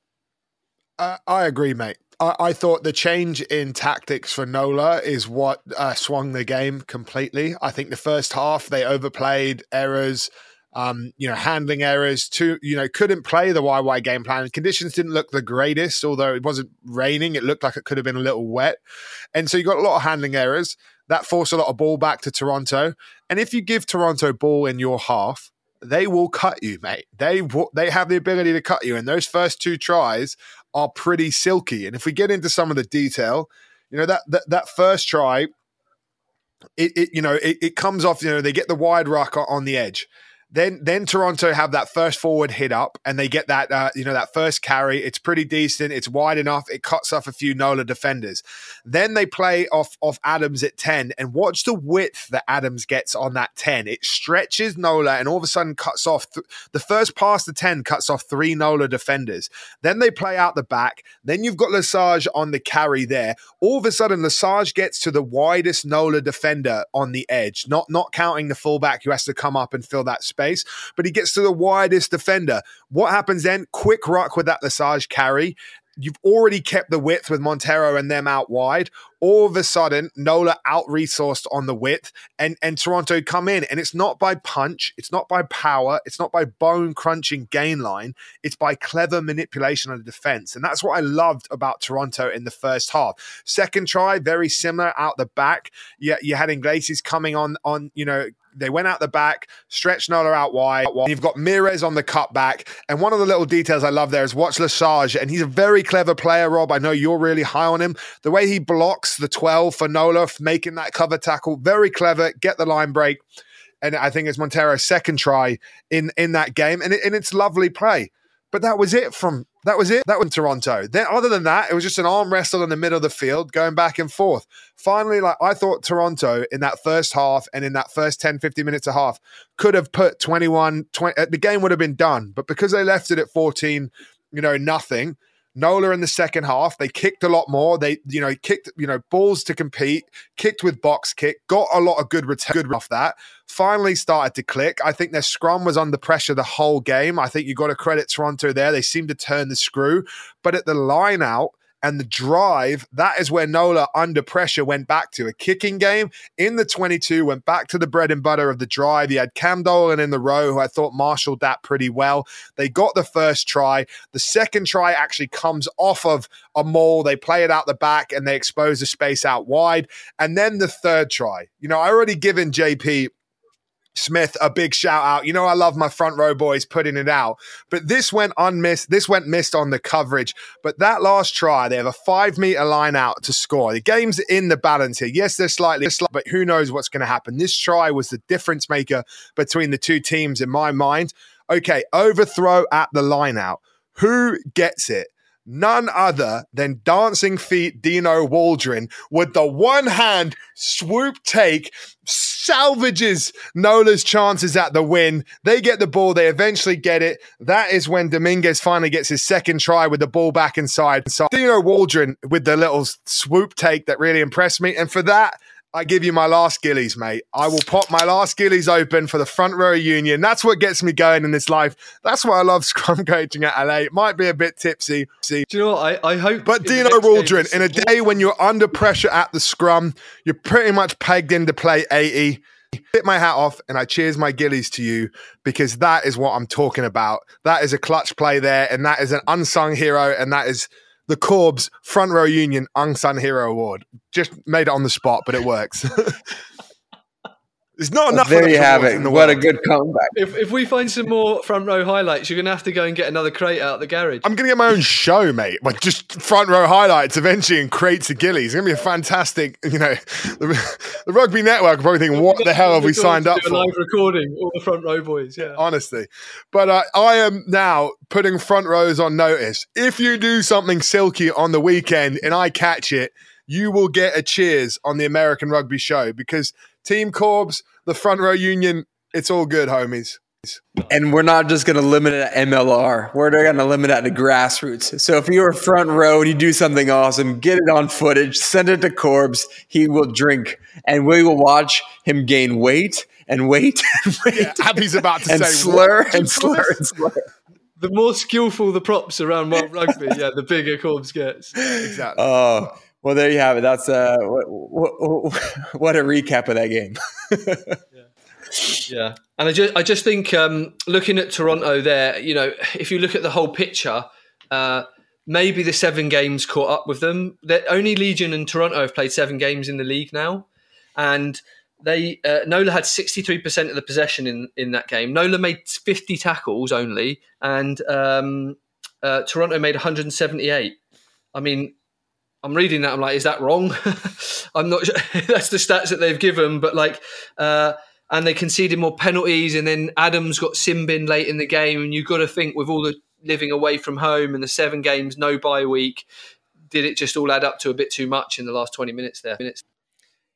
Uh, I agree, mate. I, I, thought the change in tactics for Nola is what uh, swung the game completely. I think the first half they overplayed errors, um, you know, handling errors. Too, you know, couldn't play the YY game plan. Conditions didn't look the greatest, although it wasn't raining. It looked like it could have been a little wet, and so you got a lot of handling errors. That forced a lot of ball back to Toronto. And if you give Toronto ball in your half, they will cut you, mate. They they have the ability to cut you. And those first two tries are pretty silky. And if we get into some of the detail, you know that that, that first try, it, it you know it, it comes off. You know they get the wide ruck on the edge. Then then Toronto have that first forward hit up and they get that uh, you know that first carry. It's pretty decent. It's wide enough. It cuts off a few Nola defenders. Then they play off off Adams at ten and watch the width that Adams gets on that ten. It stretches Nola and all of a sudden cuts off th- the first pass to ten cuts off three Nola defenders. Then they play out the back. Then you've got Lesage on the carry there. All of a sudden Lesage gets to the widest Nola defender on the edge. Not not counting the fullback who has to come up and fill that space space, but he gets to the widest defender. What happens then? Quick ruck with that Lesage carry. You've already kept the width with Montero and them out wide all of a sudden Nola out resourced on the width and, and Toronto come in. And it's not by punch, it's not by power, it's not by bone crunching gain line, it's by clever manipulation of the defense. And that's what I loved about Toronto in the first half. Second try, very similar out the back. Yeah, you had Iglesias coming on on, you know, they went out the back, stretched Nola out wide. You've got Mires on the cutback. And one of the little details I love there is watch Lesage. And he's a very clever player, Rob. I know you're really high on him. The way he blocks the 12 for Nola making that cover tackle. Very clever. Get the line break. And I think it's Montero's second try in, in that game. And, it, and it's lovely play. But that was it from that was it. That was Toronto. Then other than that, it was just an arm wrestle in the middle of the field, going back and forth. Finally, like I thought Toronto in that first half and in that first 10, 15 minutes a half could have put 21, 20, uh, the game would have been done. But because they left it at 14, you know, nothing. Nola in the second half, they kicked a lot more. They, you know, kicked, you know, balls to compete, kicked with box kick, got a lot of good return good off that. Finally started to click. I think their scrum was under pressure the whole game. I think you got to credit Toronto there. They seemed to turn the screw, but at the line out, and the drive, that is where Nola under pressure went back to a kicking game in the 22, went back to the bread and butter of the drive. He had Cam Dolan in the row, who I thought marshaled that pretty well. They got the first try. The second try actually comes off of a maul. They play it out the back and they expose the space out wide. And then the third try. You know, I already given JP Smith a big shout out. You know, I love my front row boys putting it out, but this went unmissed. This went missed on the coverage. But that last try, they have a five meter line out to score. The game's in the balance here. Yes, they're slightly, but who knows what's going to happen? This try was the difference maker between the two teams in my mind. Okay, overthrow at the line out. Who gets it? None other than dancing feet Dino Waldron with the one hand swoop take salvages Nola's chances at the win. They get the ball, they eventually get it. That is when Dominguez finally gets his second try with the ball back inside. So Dino Waldron with the little swoop take that really impressed me. And for that, I give you my last gillies, mate. I will pop my last gillies open for the front row union. That's what gets me going in this life. That's why I love [laughs] scrum coaching at LA. It might be a bit tipsy. See, do you know what? I, I hope. But Dino Waldron, in a day when you're under pressure at the scrum, you're pretty much pegged in to play 80. Hit my hat off and I cheers my gillies to you because that is what I'm talking about. That is a clutch play there, and that is an unsung hero, and that is the Corbs Front Row Union Unsung Hero Award. Just made it on the spot, but it works. [laughs] There's not enough. Well, there you have it. what world. a good comeback. If, if we find some more front row highlights, you're going to have to go and get another crate out of the garage. I'm going to get my own show, mate. Like just front row highlights eventually and crates of gillies. It's going to be a fantastic, you know, the, the Rugby Network will probably think, what the hell have we signed up for? Live recording, all the front row boys, yeah. Honestly. But uh, I am now putting front rows on notice. If you do something silky on the weekend and I catch it, you will get a cheers on the American Rugby Show because Team Corbs, the front row union, it's all good, homies. And we're not just going to limit it at MLR. We're going to limit it to grassroots. So if you're a front row and you do something awesome, get it on footage, send it to Corbs. He will drink, and we will watch him gain weight and weight [laughs] and weight. Yeah, Abby's about to and say slur and slur and [laughs] slur. The more skillful the props around World Rugby, yeah, the bigger Corbs gets. Exactly. Oh. Well, there you have it. That's uh, what, what, [laughs] what a recap of that game. [laughs] yeah. yeah, and I just I just think um, looking at Toronto there, you know, if you look at the whole picture, uh, maybe the seven games caught up with them. That only Legion and Toronto have played seven games in the league now, and they uh, Nola had sixty three percent of the possession in in that game. Nola made fifty tackles only, and um, uh, Toronto made one hundred and seventy eight. I mean, I'm reading that. I'm like, is that wrong? [laughs] I'm not. Sure. [laughs] That's the stats that they've given, but like, uh, and they conceded more penalties, and then Adams got simbin late in the game, and you've got to think with all the living away from home and the seven games, no bye week, did it just all add up to a bit too much in the last 20 minutes there?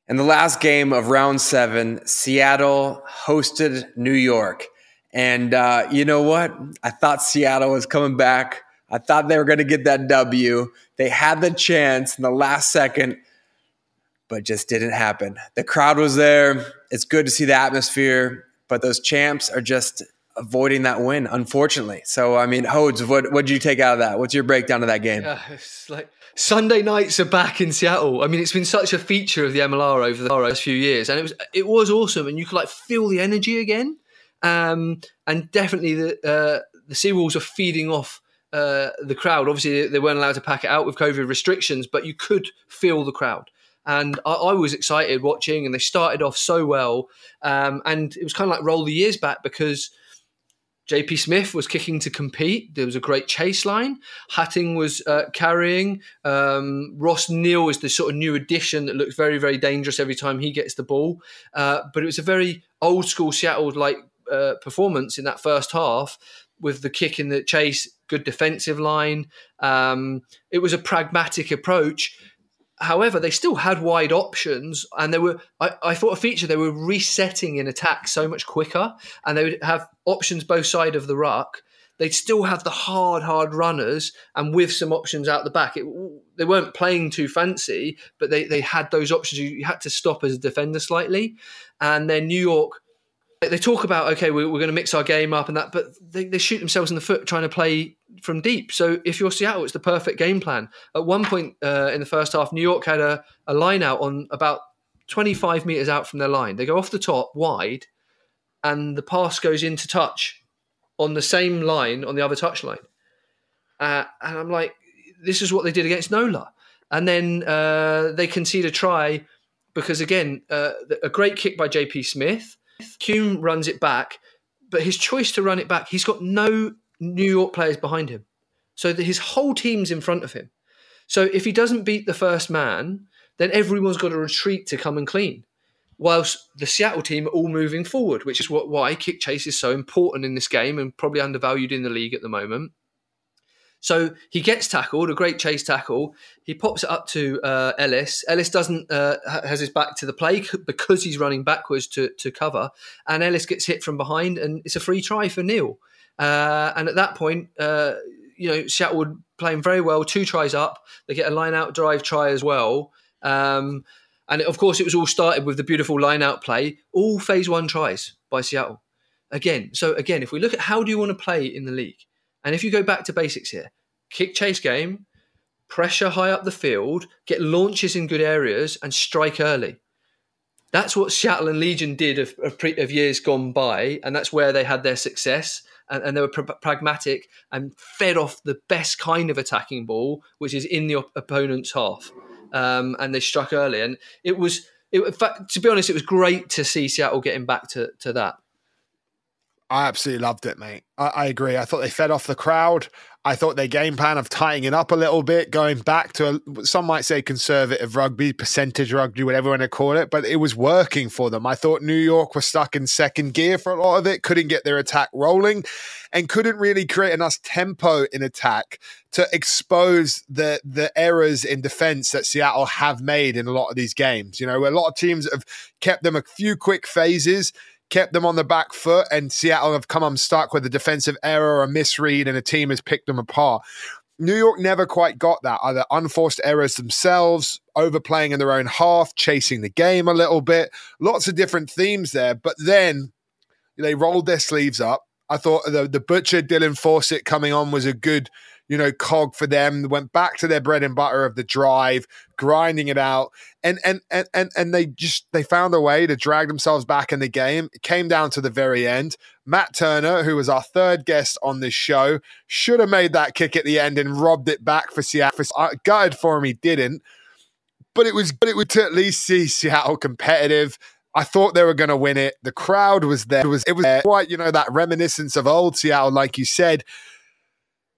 In the last game of round seven, Seattle hosted New York. And uh, you know what? I thought Seattle was coming back I thought they were going to get that W. They had the chance in the last second, but just didn't happen. The crowd was there. It's good to see the atmosphere, but those champs are just avoiding that win, unfortunately. So, I mean, Hodes, what what did you take out of that? What's your breakdown of that game? Yeah, it's like Sunday nights are back in Seattle. I mean, it's been such a feature of the MLR over the last few years, and it was it was awesome, and you could like feel the energy again. Um, and definitely the uh, the Seawolves are feeding off uh, the crowd. Obviously, they weren't allowed to pack it out with COVID restrictions, but you could feel the crowd. And I, I was excited watching, and they started off so well. Um, and it was kind of like roll the years back because JP Smith was kicking to compete. There was a great chase line. Hattingh was uh, carrying. Um, Ross Neal is the sort of new addition that looks very, very dangerous every time he gets the ball. Uh, but it was a very old school Seattle like uh, performance in that first half with the kick in the chase, good defensive line. Um, it was a pragmatic approach. However, they still had wide options, and they were. I, I, thought a feature they were resetting in attack so much quicker, and they would have options both side of the ruck. they'd still have the hard, hard runners and with some options out the back. It, they weren't playing too fancy, but they, they had those options. You, you had to stop as a defender slightly. And then New York, they talk about, okay, we're, we're going to mix our game up and that, but they, they shoot themselves in the foot trying to play from deep. So if you're Seattle, it's the perfect game plan. At one point uh, in the first half, New York had a, a line out on about 25 meters out from their line. They go off the top wide, and the pass goes into touch on the same line on the other touch line. Uh, and I'm like, this is what they did against Nola. And then uh, they concede a try because, again, uh, a great kick by JP Smith. Hume runs it back, but his choice to run it back, he's got no New York players behind him. So that his whole team's in front of him. So if he doesn't beat the first man, then everyone's got to retreat to come and clean. Whilst the Seattle team are all moving forward, which is what why kick chase is so important in this game and probably undervalued in the league at the moment. So he gets tackled, a great chase tackle. He pops it up to uh, Ellis. Ellis doesn't uh, has his back to the play because he's running backwards to to cover, and Ellis gets hit from behind, and it's a free try for Neal. Uh, and at that point, uh, you know, Seattle would playing very well, two tries up. They get a line out drive try as well. Um, and of course, it was all started with the beautiful line out play, all phase one tries by Seattle. Again, so again, if we look at how do you want to play in the league, and if you go back to basics here, kick chase game, pressure high up the field, get launches in good areas, and strike early. That's what Seattle and Legion did of, of, pre, of years gone by, and that's where they had their success. And, and they were pr- pragmatic and fed off the best kind of attacking ball, which is in the op- opponent's half um, and they struck early. And it was, it, in fact, to be honest, it was great to see Seattle getting back to, to that. I absolutely loved it, mate. I, I, agree. I thought they fed off the crowd. I thought their game plan of tying it up a little bit, going back to a, some might say conservative rugby, percentage rugby, whatever you want to call it, but it was working for them. I thought New York was stuck in second gear for a lot of it, couldn't get their attack rolling, and couldn't really create enough tempo in attack to expose the the errors in defense that Seattle have made in a lot of these games. You know, a lot of teams have kept them a few quick phases kept them on the back foot, and Seattle have come unstuck with a defensive error or a misread, and a team has picked them apart. New York never quite got that. Either unforced errors themselves, overplaying in their own half, chasing the game a little bit. Lots of different themes there. But then they rolled their sleeves up. I thought the, the butcher Dylan Fawcett coming on was a good you know, cog for them. Went back to their bread and butter of the drive, grinding it out, and and and and and they just they found a way to drag themselves back in the game. It came down to the very end. Matt Turner, who was our third guest on this show, should have made that kick at the end and robbed it back for Seattle. Uh, gutted for him, he didn't. But it was, but it would to at least see Seattle competitive. I thought they were going to win it. The crowd was there. It was, it was quite, you know, that reminiscence of old Seattle, like you said.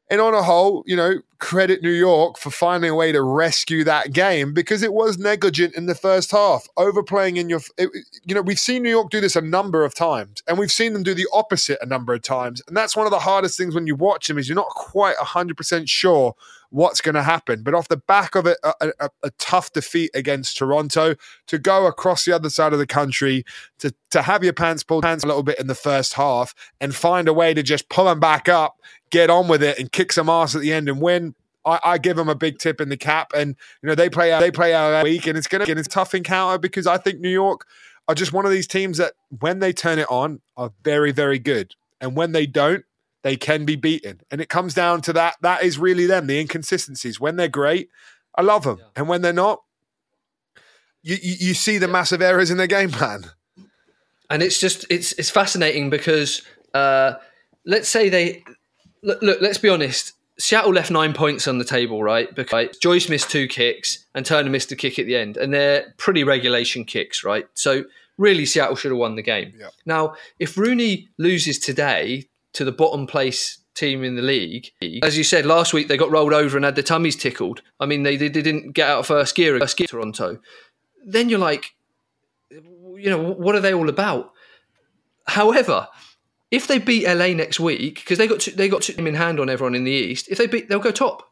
And on a whole, you know, credit New York for finding a way to rescue that game because it was negligent in the first half, overplaying in your. It, you know, we've seen New York do this a number of times, and we've seen them do the opposite a number of times, and that's one of the hardest things when you watch them is you're not quite hundred percent sure what's going to happen. But off the back of it, a, a, a, tough defeat against Toronto, to go across the other side of the country, to to have your pants pulled pants a little bit in the first half, and find a way to just pull them back up, get on with it, and kick some ass at the end and win. I, I give them a big tip in the cap, and you know they play they play our week, and it's going to get a tough encounter because I think New York are just one of these teams that when they turn it on are very very good, and when they don't, they can be beaten. And it comes down to that. That is really them, the inconsistencies. When they're great, I love them. Yeah. And when they're not, you, you, you see the yeah. massive errors in their game plan. And it's just, it's, it's fascinating because uh, let's say they, look, look, let's be honest. Seattle left nine points on the table, right? Because Joyce missed two kicks and Turner missed a kick at the end, and they're pretty regulation kicks, right? So really, Seattle should have won the game. Yeah. Now, if RUNY loses today, to the bottom place team in the league. As you said last week, they got rolled over and had their tummies tickled. I mean, they, they didn't get out of first gear, first gear Toronto. Then you're like, you know, what are they all about? However, if they beat LA next week, because they got to, they got them in hand on everyone in the East, if they beat, they'll go top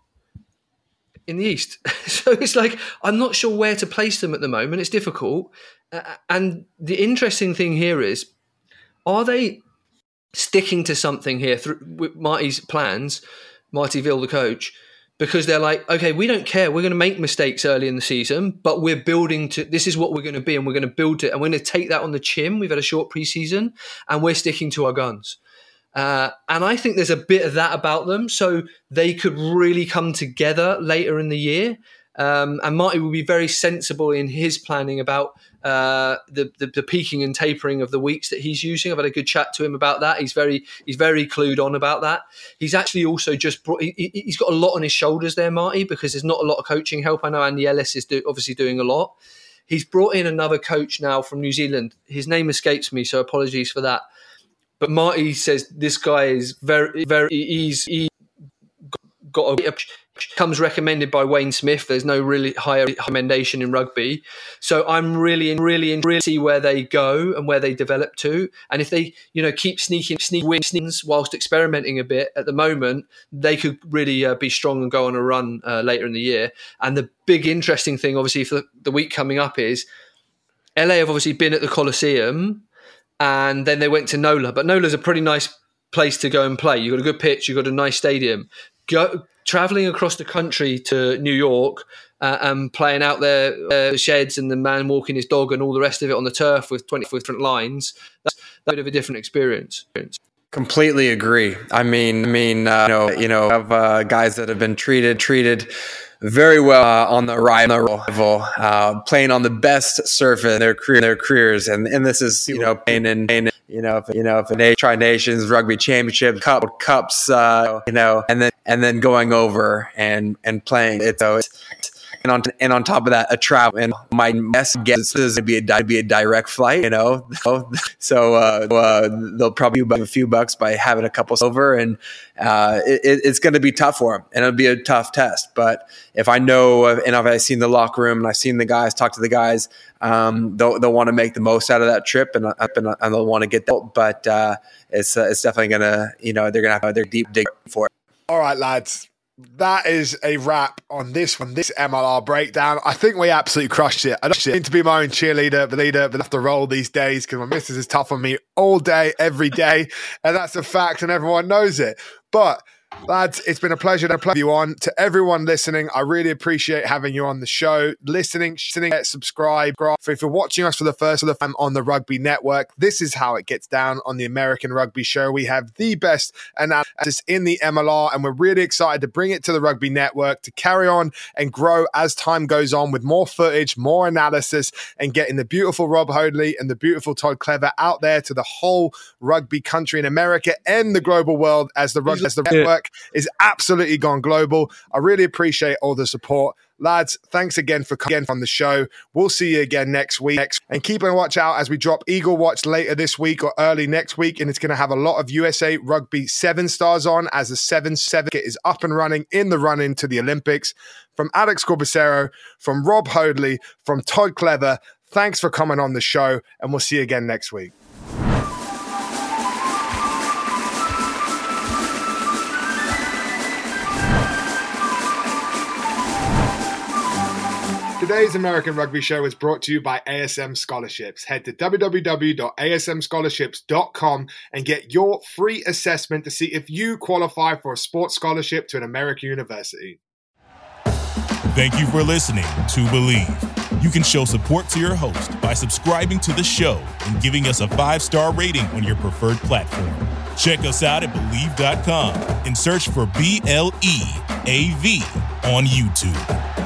in the East. [laughs] so it's like I'm not sure where to place them at the moment. It's difficult. Uh, and the interesting thing here is, are they sticking to something here through with Marty's plans, Marty Veale, the coach, because they're like, okay, we don't care. We're going to make mistakes early in the season, but we're building to this is what we're going to be, and we're going to build it, and we're going to take that on the chin. We've had a short preseason, and we're sticking to our guns. Uh, and I think there's a bit of that about them, so they could really come together later in the year. Um, and Marty will be very sensible in his planning about uh, the, the, the peaking and tapering of the weeks that he's using. I've had a good chat to him about that. He's very he's very clued on about that. He's actually also just brought. He, has got a lot on his shoulders there, Marty, because there's not a lot of coaching help. I know Andy Ellis is do, obviously doing a lot. He's brought in another coach now from New Zealand. His name escapes me, so apologies for that. But Marty says this guy is very very he's he got a comes recommended by Wayne Smith. There's no really higher recommendation in rugby, so I'm really, really, really see where they go and where they develop to. And if they, you know, keep sneaking, sneak wins whilst experimenting a bit at the moment, they could really uh, be strong and go on a run uh, later in the year. And the big interesting thing, obviously, for the week coming up is LA have obviously been at the Coliseum, and then they went to NOLA. But NOLA's a pretty nice place to go and play. You've got a good pitch, you've got a nice stadium. Go traveling across the country to New York uh, and playing out their uh, sheds and the man walking his dog and all the rest of it on the turf with 20 different lines, that's a bit of a different experience. Completely agree. I mean, I mean, uh, you know, you know, of uh, guys that have been treated treated very well uh, on the rival, uh, playing on the best surface in their career, their careers, and and this is you know playing in, in you know, if, you know, if a Tri Nations Rugby Championship Cup cups, uh, you know, and then and then going over and and playing it. So and on and on top of that, a travel. And my best guess is to be a be a direct flight. You know, [laughs] so uh, uh, they'll probably buy a few bucks by having a couple over, and uh, it, it's going to be tough for them, and it'll be a tough test. But if I know, and if I've seen the locker room and I've seen the guys talk to the guys, um, they'll they'll want to make the most out of that trip, and and, and they'll want to get that. But uh, it's uh, it's definitely gonna, you know, they're gonna have their deep dig for it. All right, lads that is a wrap on this one, this MLR breakdown. I think we absolutely crushed it. I don't need to be my own cheerleader, the leader, but I have to roll these days because my missus is tough on me all day, every day. And that's a fact, and everyone knows it. But Lads, it's been a pleasure to play you on. To everyone listening, I really appreciate having you on the show. Listening, listening, subscribe. If you're watching us for the first of the time on the Rugby Network, this is how it gets down on the American Rugby Show. We have the best analysis in the MLR, and we're really excited to bring it to the Rugby Network to carry on and grow as time goes on with more footage, more analysis, and getting the beautiful Rob Hoadley and the beautiful Todd Clever out there to the whole rugby country in America and the global world as the rugby as the network is absolutely gone global. I really appreciate all the support. Lads, thanks again for coming on the show. We'll see you again next week. And keep a watch out as we drop Eagle Watch later this week or early next week. And it's going to have a lot of USA Rugby seven stars on as the 7 7 is up and running in the run into the Olympics. From Alex Corbisiero, from Rob Hoadley, from Todd Clever, thanks for coming on the show. And we'll see you again next week. Today's American Rugby Show is brought to you by ASM Scholarships. Head to www.asmscholarships.com and get your free assessment to see if you qualify for a sports scholarship to an American university. Thank you for listening to Bleav. You can show support to your host by subscribing to the show and giving us a five star rating on your preferred platform. Check us out at Bleav.com and search for B L E A V on YouTube.